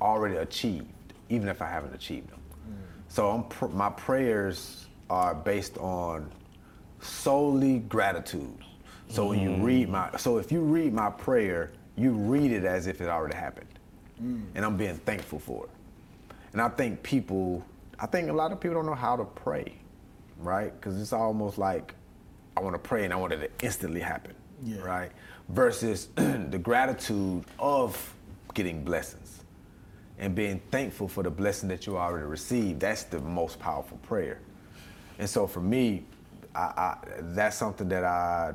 already achieved even if i haven't achieved them so pr- my prayers are based on solely gratitude. So mm. when you mm. read my, so if you read my prayer, you read it as if it already happened, mm. and I'm being thankful for it. And I think people, I think a lot of people don't know how to pray, right? Because it's almost like I want to pray and I want it to instantly happen, yeah. right? Versus the gratitude of getting blessings and being thankful for the blessing that you already received. That's the most powerful prayer. And so for me, I, I, that's something that I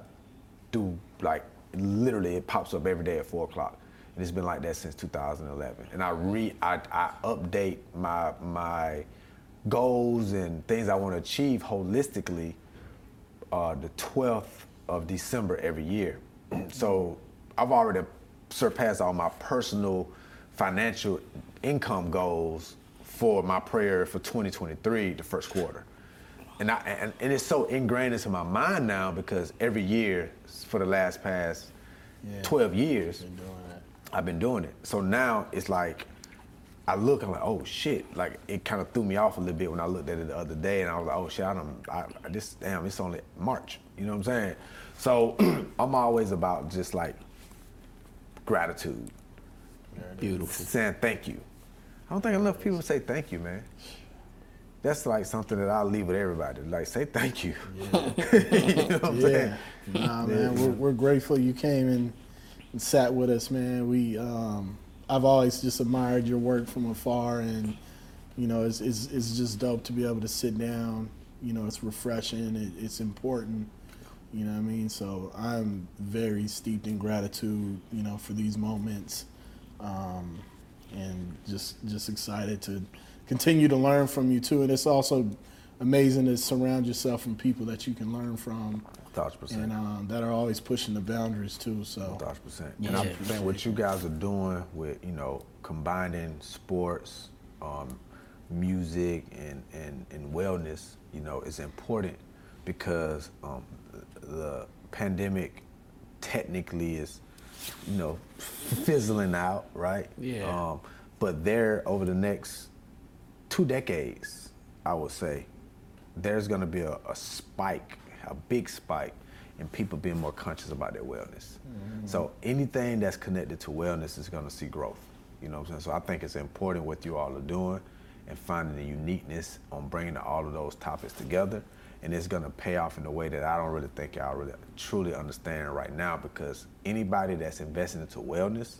do like literally it pops up every day at four o'clock. And it's been like that since 2011. And I re I, I update my my goals and things I want to achieve holistically uh, the 12th of December every year. so I've already surpassed all my personal financial income goals for my prayer for 2023, the first quarter. And, I, and, and it's so ingrained into my mind now because every year for the last past yeah. 12 years, been I've been doing it. So now it's like, I look, I'm like, oh shit. Like it kind of threw me off a little bit when I looked at it the other day and I was like, oh shit, I don't, I, I this, damn, it's only March. You know what I'm saying? So I'm always about just like gratitude. Beautiful. Saying thank you. I don't think enough people say thank you, man. That's like something that I'll leave with everybody. Like, say thank you. Yeah. you know what I'm yeah. saying? Nah, man, we're, we're, grateful you came and, and, sat with us, man. We, um, I've always just admired your work from afar, and you know, it's, it's, it's just dope to be able to sit down. You know, it's refreshing. It, it's important. You know what I mean? So I'm very steeped in gratitude. You know, for these moments. Um, and just just excited to continue to learn from you too. And it's also amazing to surround yourself from people that you can learn from. Thousand percent. And um, that are always pushing the boundaries too. So. Thousand percent. Yeah. And I think what you guys are doing with you know combining sports, um, music, and, and and wellness, you know, is important because um, the pandemic technically is you know, fizzling out, right? Yeah. Um, but there, over the next two decades, I would say, there's going to be a, a, spike, a big spike, in people being more conscious about their wellness. Mm-hmm. So anything that's connected to wellness is going to see growth. You know what I'm saying? So I think it's important what you all are doing and finding the uniqueness on bringing all of those topics together and it's gonna pay off in a way that I don't really think y'all really truly understand right now because anybody that's investing into wellness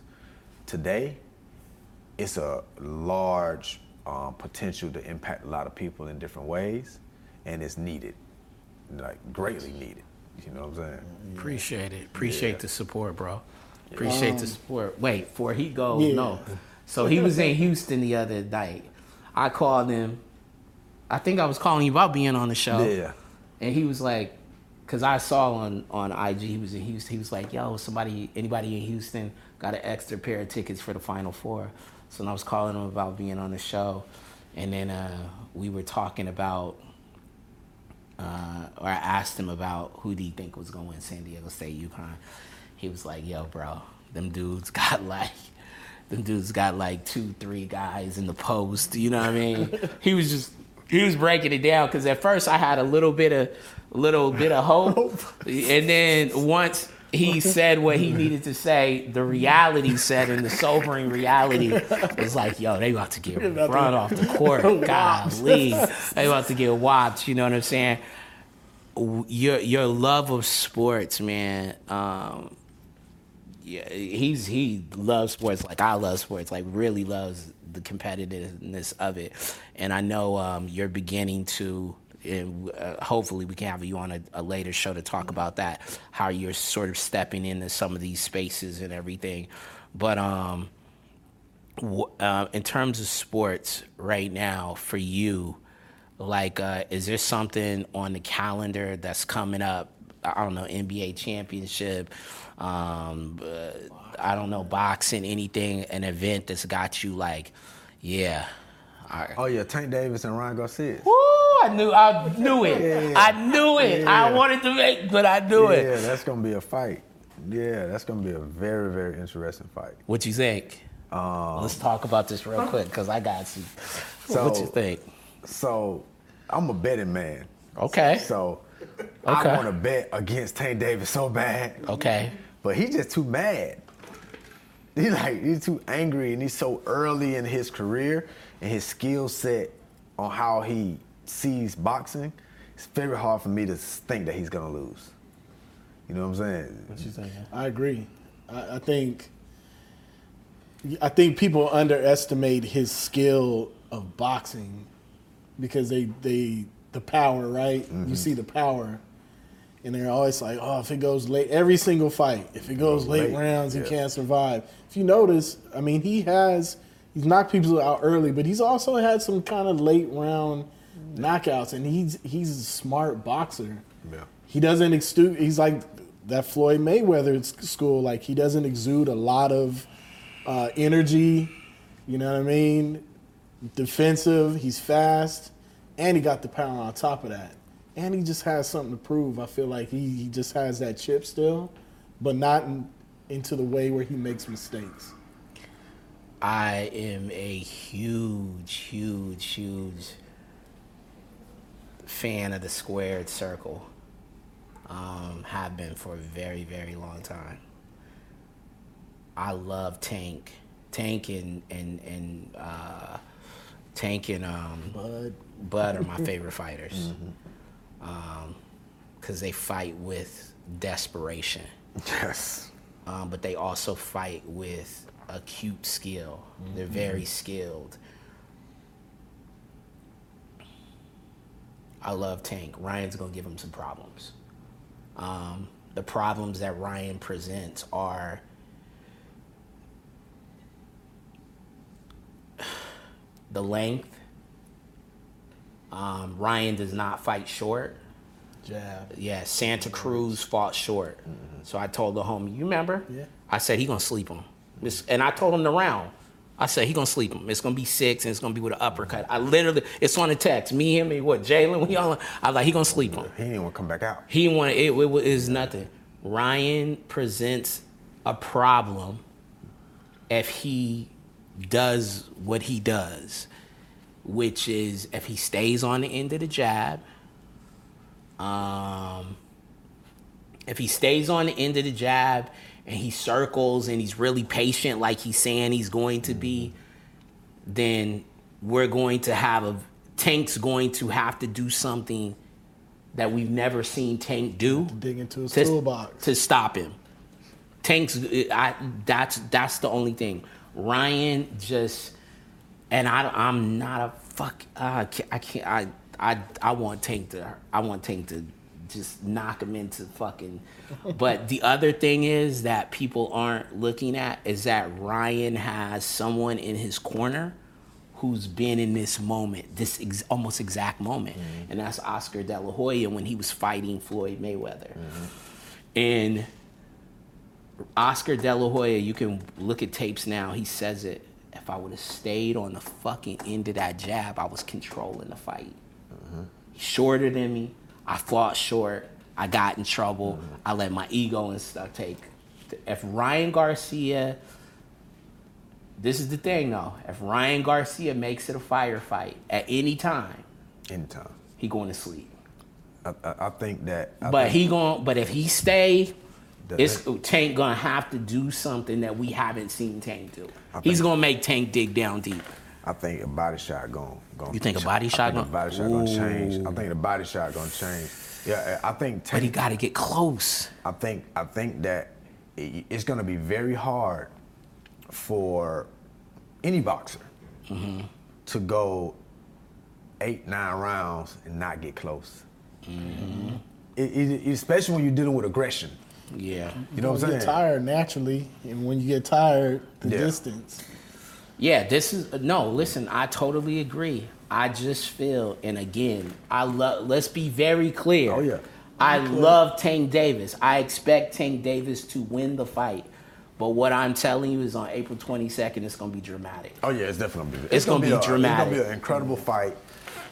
today, it's a large um, potential to impact a lot of people in different ways, and it's needed, like greatly needed. You know what I'm saying? Appreciate it. Appreciate yeah. the support, bro. Appreciate um, the support. Wait, before he goes, yeah. no. So he was in Houston the other night. I called him I think I was calling you about being on the show. Yeah. And he was like, because I saw on on IG he was in Houston. He was like, "Yo, somebody, anybody in Houston got an extra pair of tickets for the Final Four. So I was calling him about being on the show, and then uh, we were talking about, uh, or I asked him about who do you think was going to win San Diego State UConn. He was like, "Yo, bro, them dudes got like." Them dude's got like two, three guys in the post. You know what I mean? he was just he was breaking it down because at first I had a little bit of little bit of hope, and then once he said what he needed to say, the reality set and the sobering reality was like, yo, they about to get run off the court. Golly, they about to get whopped. You know what I'm saying? Your your love of sports, man. Um, yeah, he's he loves sports like I love sports, like really loves the competitiveness of it. And I know um, you're beginning to, and uh, hopefully we can have you on a, a, later show to talk about that, how you're sort of stepping into some of these spaces and everything. But um, w- uh, in terms of sports right now for you, like, uh, is there something on the calendar that's coming up? I don't know, NBA championship um, I don't know, boxing, anything, an event that's got you like, yeah. I, oh yeah, Tank Davis and Ryan Garcia. Woo! I knew, I knew it. yeah. I knew it. Yeah. I wanted to make, but I knew it. Yeah, that's gonna be a fight. Yeah, that's gonna be a very, very interesting fight. What you think? Um, Let's talk about this real quick because I got you. So, what you think? So, I'm a betting man. Okay. So, okay. I want to bet against Tank Davis so bad. Okay. But he's just too mad. He's like he's too angry and he's so early in his career and his skill set on how he sees boxing. It's very hard for me to think that he's gonna lose. You know what I'm saying? What you think? I agree. I, I think I think people underestimate his skill of boxing because they they the power, right? Mm-hmm. You see the power and they're always like, "Oh, if it goes late, every single fight, if it goes late, late rounds, he can't survive." If you notice, I mean, he has he's knocked people out early, but he's also had some kind of late round knockouts, and he's he's a smart boxer. Yeah. He doesn't exude. He's like that Floyd Mayweather school. Like he doesn't exude a lot of uh, energy. You know what I mean? Defensive. He's fast, and he got the power on top of that and he just has something to prove. I feel like he, he just has that chip still, but not in, into the way where he makes mistakes. I am a huge, huge, huge fan of the squared circle. Um, have been for a very, very long time. I love Tank, Tank and and and uh, Tank and um, Bud. Bud are my favorite fighters. Mm-hmm because um, they fight with desperation. Yes. Um, but they also fight with acute skill. Mm-hmm. They're very skilled. I love Tank. Ryan's gonna give him some problems. Um, the problems that Ryan presents are the length, um, Ryan does not fight short. Jab. Yeah, Santa Cruz fought short. Mm-hmm. So I told the homie, you remember? Yeah. I said he gonna sleep him. And I told him the round. I said he gonna sleep him. It's gonna be six and it's gonna be with an uppercut. I literally, it's on the text. Me, him, and what Jalen, we all. I was like, he gonna sleep him. He didn't want to come back out. He want it, it, it is nothing. Ryan presents a problem if he does what he does which is if he stays on the end of the jab, um, if he stays on the end of the jab and he circles and he's really patient, like he's saying he's going to be, then we're going to have a Tank's going to have to do something that we've never seen Tank do. To Dig into his to, toolbox to stop him. Tank's I, that's that's the only thing. Ryan just and I, I'm not a fuck. Uh, I can't. I, I, I want Tank to. I want Tank to just knock him into fucking. But the other thing is that people aren't looking at is that Ryan has someone in his corner who's been in this moment, this ex- almost exact moment, mm-hmm. and that's Oscar De La Hoya when he was fighting Floyd Mayweather, mm-hmm. and. Oscar De La Hoya, you can look at tapes now. He says it if I would have stayed on the fucking end of that jab, I was controlling the fight. Mm-hmm. Shorter than me, I fought short. I got in trouble. Mm-hmm. I let my ego and stuff take. If Ryan Garcia this is the thing though. If Ryan Garcia makes it a firefight at any time, Anytime. he going to sleep. I, I, I think that. I But think he going but if he stay, it's Tank gonna have to do something that we haven't seen Tank do. I He's gonna make Tank dig down deep. I think a body shot going. going You think a body shot I think gon- a body shot going to change. I think the body shot going to change. Yeah, I think. But he gotta get close. I think I think that it- it's going to be very hard for any boxer Mm-hmm. to go eight nine rounds and not get close. Mm-hmm. It- it- especially when you're dealing with aggression. Yeah. You know what I'm you get tired naturally, and when you get tired, the Yeah. distance. Yeah, this is no. Listen, I totally agree. I just feel, and again, I love. Let's be very clear. Oh, yeah. I love Tank Davis. I expect Tank Davis to win the fight, but what I'm telling you is on April 22nd, it's gonna be dramatic. Oh yeah, it's definitely gonna be. It's gonna be a, It's gonna be an incredible fight,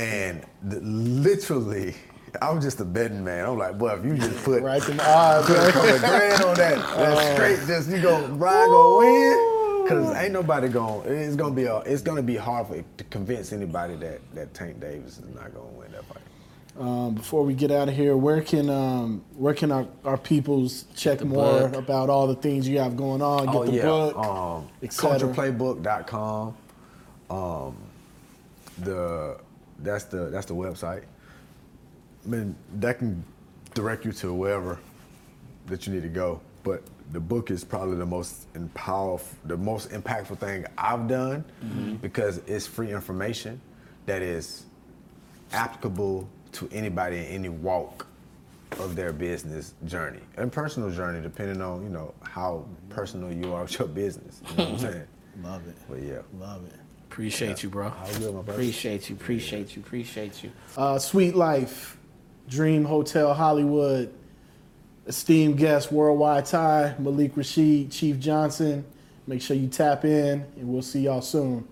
and the, literally, I was just a betting man. I'm like, boy, if you just put Right in the odds, put a right? couple grand on that, that's straight. Just you go, Ryan gonna win. Cause ain't nobody going. It's gonna be a. It's gonna be hard for to convince anybody that that Tank Davis is not gonna win that fight. Um, before we get out of here, where can um, where can our, our peoples check more book. about all the things you have going on? Get oh the yeah, book, um, et cetera. coltureplaybook.com. Um, the that's the that's the website. I mean, that can direct you to wherever that you need to go. But the book is probably the most empower, the most impactful thing I've done because it's free information that is applicable to anybody in any walk of their business journey and personal journey, depending on you know how personal you are with your business. You know what I'm saying? Love it. But yeah. Love it. Appreciate you, bro. How good, my brother? Appreciate you. Appreciate you. Appreciate you. Uh, Suite Life, Dream Hotel Hollywood, esteemed guest Worldwide Ty, Malik Rashid, Chief Johnson. Make sure you tap in, and we'll see y'all soon.